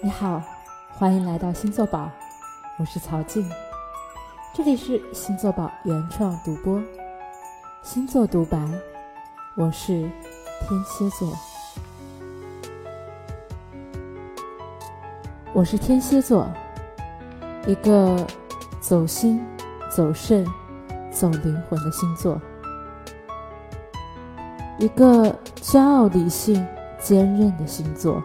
你好，欢迎来到星座宝，我是曹静，这里是星座宝原创独播，星座独白，我是天蝎座，我是天蝎座，一个走心、走肾、走灵魂的星座，一个骄傲、理性、坚韧的星座。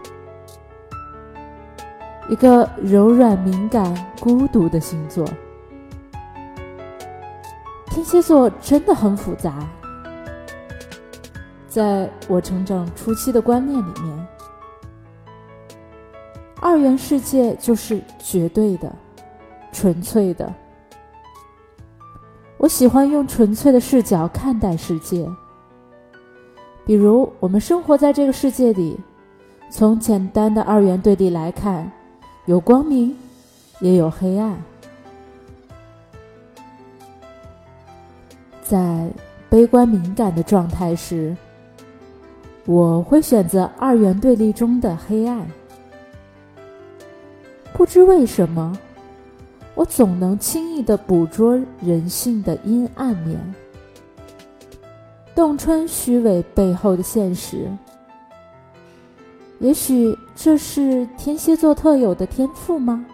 一个柔软、敏感、孤独的星座，天蝎座真的很复杂。在我成长初期的观念里面，二元世界就是绝对的、纯粹的。我喜欢用纯粹的视角看待世界，比如我们生活在这个世界里，从简单的二元对立来看。有光明，也有黑暗。在悲观敏感的状态时，我会选择二元对立中的黑暗。不知为什么，我总能轻易的捕捉人性的阴暗面，洞穿虚伪背后的现实。也许这是天蝎座特有的天赋吗？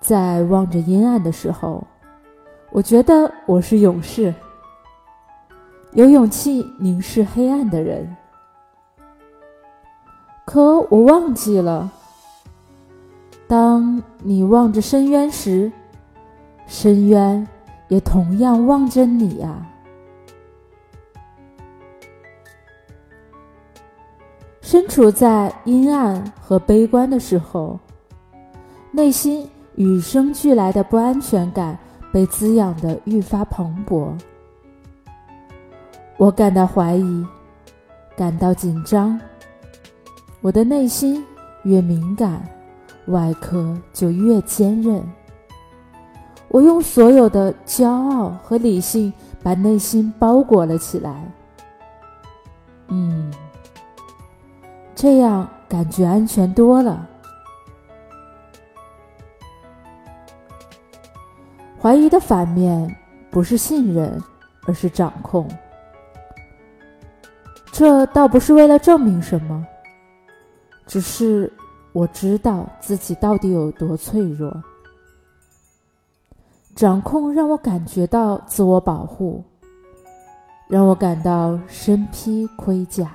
在望着阴暗的时候，我觉得我是勇士，有勇气凝视黑暗的人。可我忘记了，当你望着深渊时，深渊也同样望着你啊。身处在阴暗和悲观的时候，内心与生俱来的不安全感被滋养的愈发蓬勃。我感到怀疑，感到紧张。我的内心越敏感，外壳就越坚韧。我用所有的骄傲和理性把内心包裹了起来。嗯。这样感觉安全多了。怀疑的反面不是信任，而是掌控。这倒不是为了证明什么，只是我知道自己到底有多脆弱。掌控让我感觉到自我保护，让我感到身披盔甲。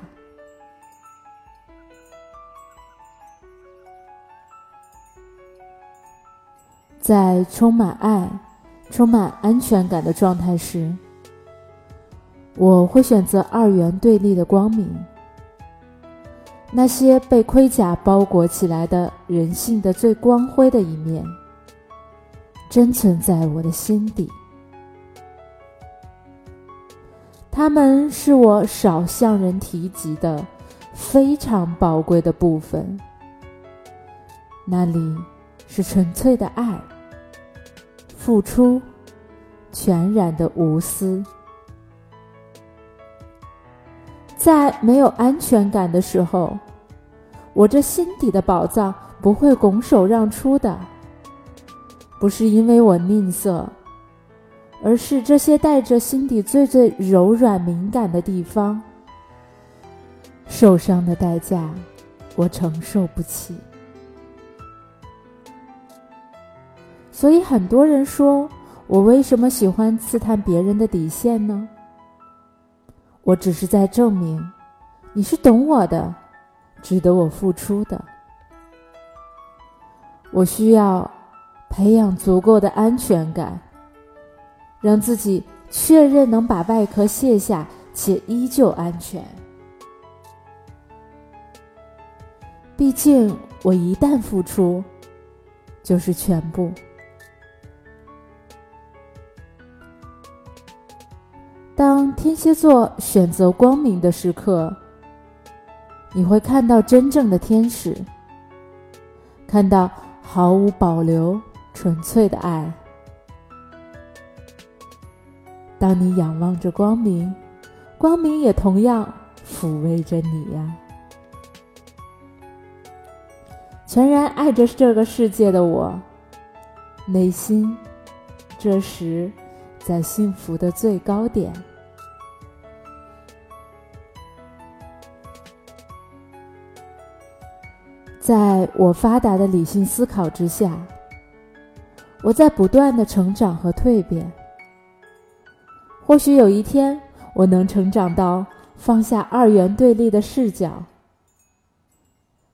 在充满爱、充满安全感的状态时，我会选择二元对立的光明。那些被盔甲包裹起来的人性的最光辉的一面，真存在我的心底。他们是我少向人提及的非常宝贵的部分。那里是纯粹的爱。付出，全然的无私。在没有安全感的时候，我这心底的宝藏不会拱手让出的。不是因为我吝啬，而是这些带着心底最最柔软敏感的地方，受伤的代价，我承受不起。所以很多人说我为什么喜欢刺探别人的底线呢？我只是在证明，你是懂我的，值得我付出的。我需要培养足够的安全感，让自己确认能把外壳卸下且依旧安全。毕竟我一旦付出，就是全部。当天蝎座选择光明的时刻，你会看到真正的天使，看到毫无保留、纯粹的爱。当你仰望着光明，光明也同样抚慰着你呀。全然爱着这个世界的我，内心这时在幸福的最高点。在我发达的理性思考之下，我在不断的成长和蜕变。或许有一天，我能成长到放下二元对立的视角，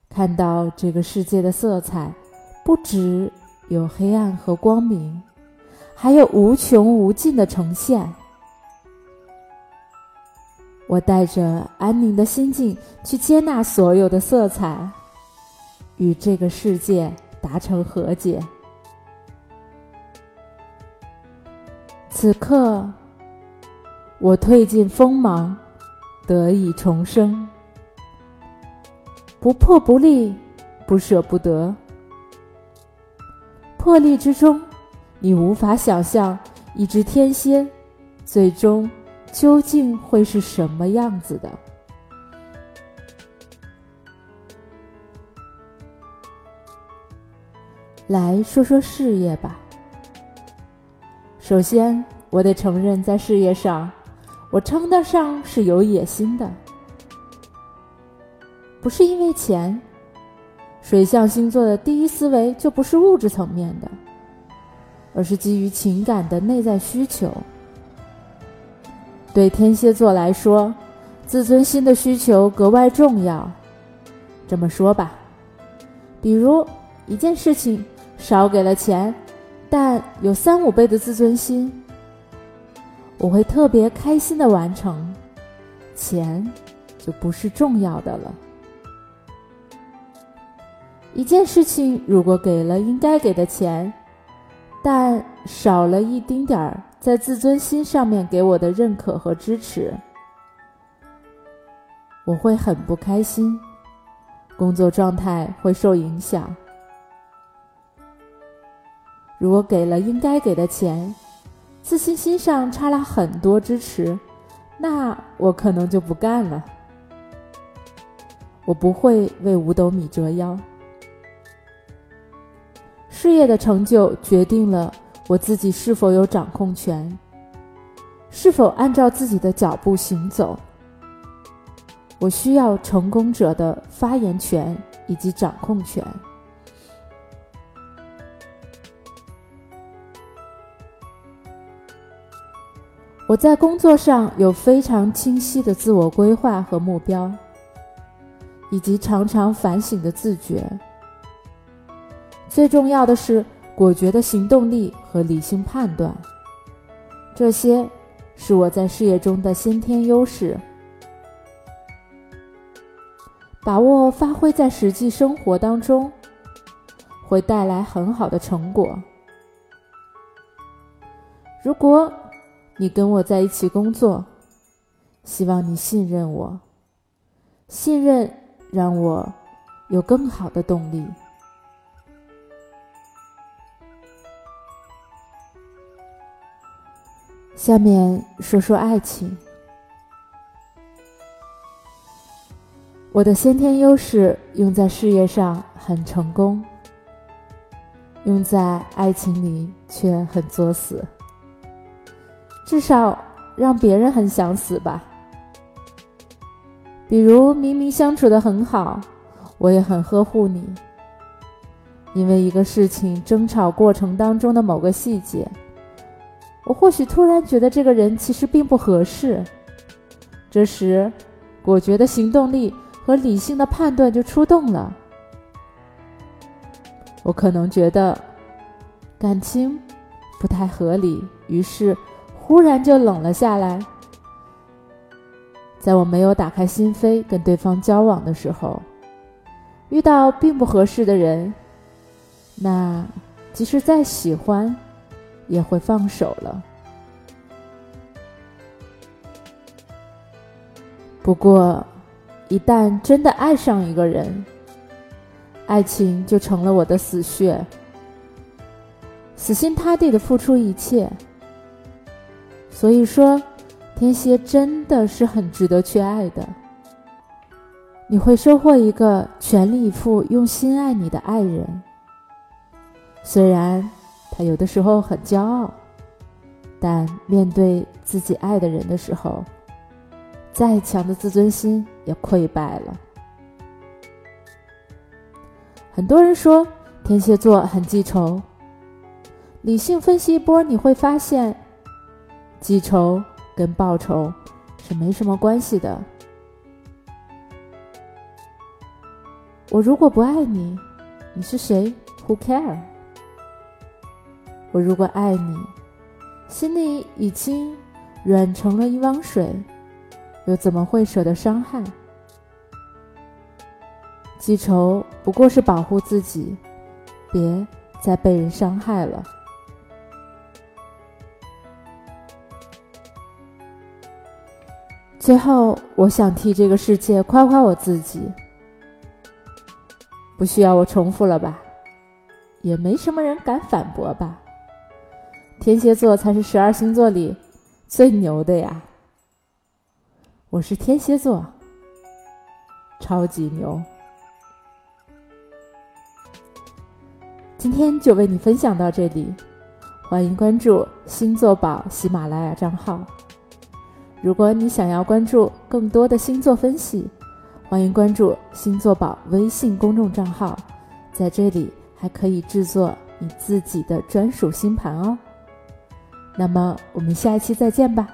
看到这个世界的色彩不只有黑暗和光明，还有无穷无尽的呈现。我带着安宁的心境去接纳所有的色彩。与这个世界达成和解。此刻，我褪尽锋芒，得以重生。不破不立，不舍不得。破立之中，你无法想象一只天蝎最终究竟会是什么样子的。来说说事业吧。首先，我得承认，在事业上，我称得上是有野心的。不是因为钱，水象星座的第一思维就不是物质层面的，而是基于情感的内在需求。对天蝎座来说，自尊心的需求格外重要。这么说吧，比如一件事情。少给了钱，但有三五倍的自尊心，我会特别开心的完成，钱就不是重要的了。一件事情如果给了应该给的钱，但少了一丁点儿在自尊心上面给我的认可和支持，我会很不开心，工作状态会受影响。如果给了应该给的钱，自信心上差了很多支持，那我可能就不干了。我不会为五斗米折腰。事业的成就决定了我自己是否有掌控权，是否按照自己的脚步行走。我需要成功者的发言权以及掌控权。我在工作上有非常清晰的自我规划和目标，以及常常反省的自觉。最重要的是果决的行动力和理性判断，这些是我在事业中的先天优势。把握发挥在实际生活当中，会带来很好的成果。如果。你跟我在一起工作，希望你信任我。信任让我有更好的动力。下面说说爱情。我的先天优势用在事业上很成功，用在爱情里却很作死。至少让别人很想死吧。比如明明相处的很好，我也很呵护你，因为一个事情争吵过程当中的某个细节，我或许突然觉得这个人其实并不合适。这时，果决的行动力和理性的判断就出动了。我可能觉得感情不太合理，于是。忽然就冷了下来。在我没有打开心扉跟对方交往的时候，遇到并不合适的人，那即使再喜欢，也会放手了。不过，一旦真的爱上一个人，爱情就成了我的死穴，死心塌地的付出一切。所以说，天蝎真的是很值得去爱的。你会收获一个全力以赴、用心爱你的爱人。虽然他有的时候很骄傲，但面对自己爱的人的时候，再强的自尊心也溃败了。很多人说天蝎座很记仇，理性分析一波，你会发现，记仇跟报仇是没什么关系的。我如果不爱你，你是谁？Who care？我如果爱你，心里已经软成了一汪水，又怎么会舍得伤害？记仇不过是保护自己，别再被人伤害了。最后，我想替这个世界夸夸我自己。不需要我重复了吧？也没什么人敢反驳吧？天蝎座才是十二星座里最牛的呀！我是天蝎座，超级牛。今天就为你分享到这里，欢迎关注星座宝喜马拉雅账号。如果你想要关注更多的星座分析。欢迎关注星座宝微信公众账号，在这里还可以制作你自己的专属星盘哦。那么，我们下一期再见吧。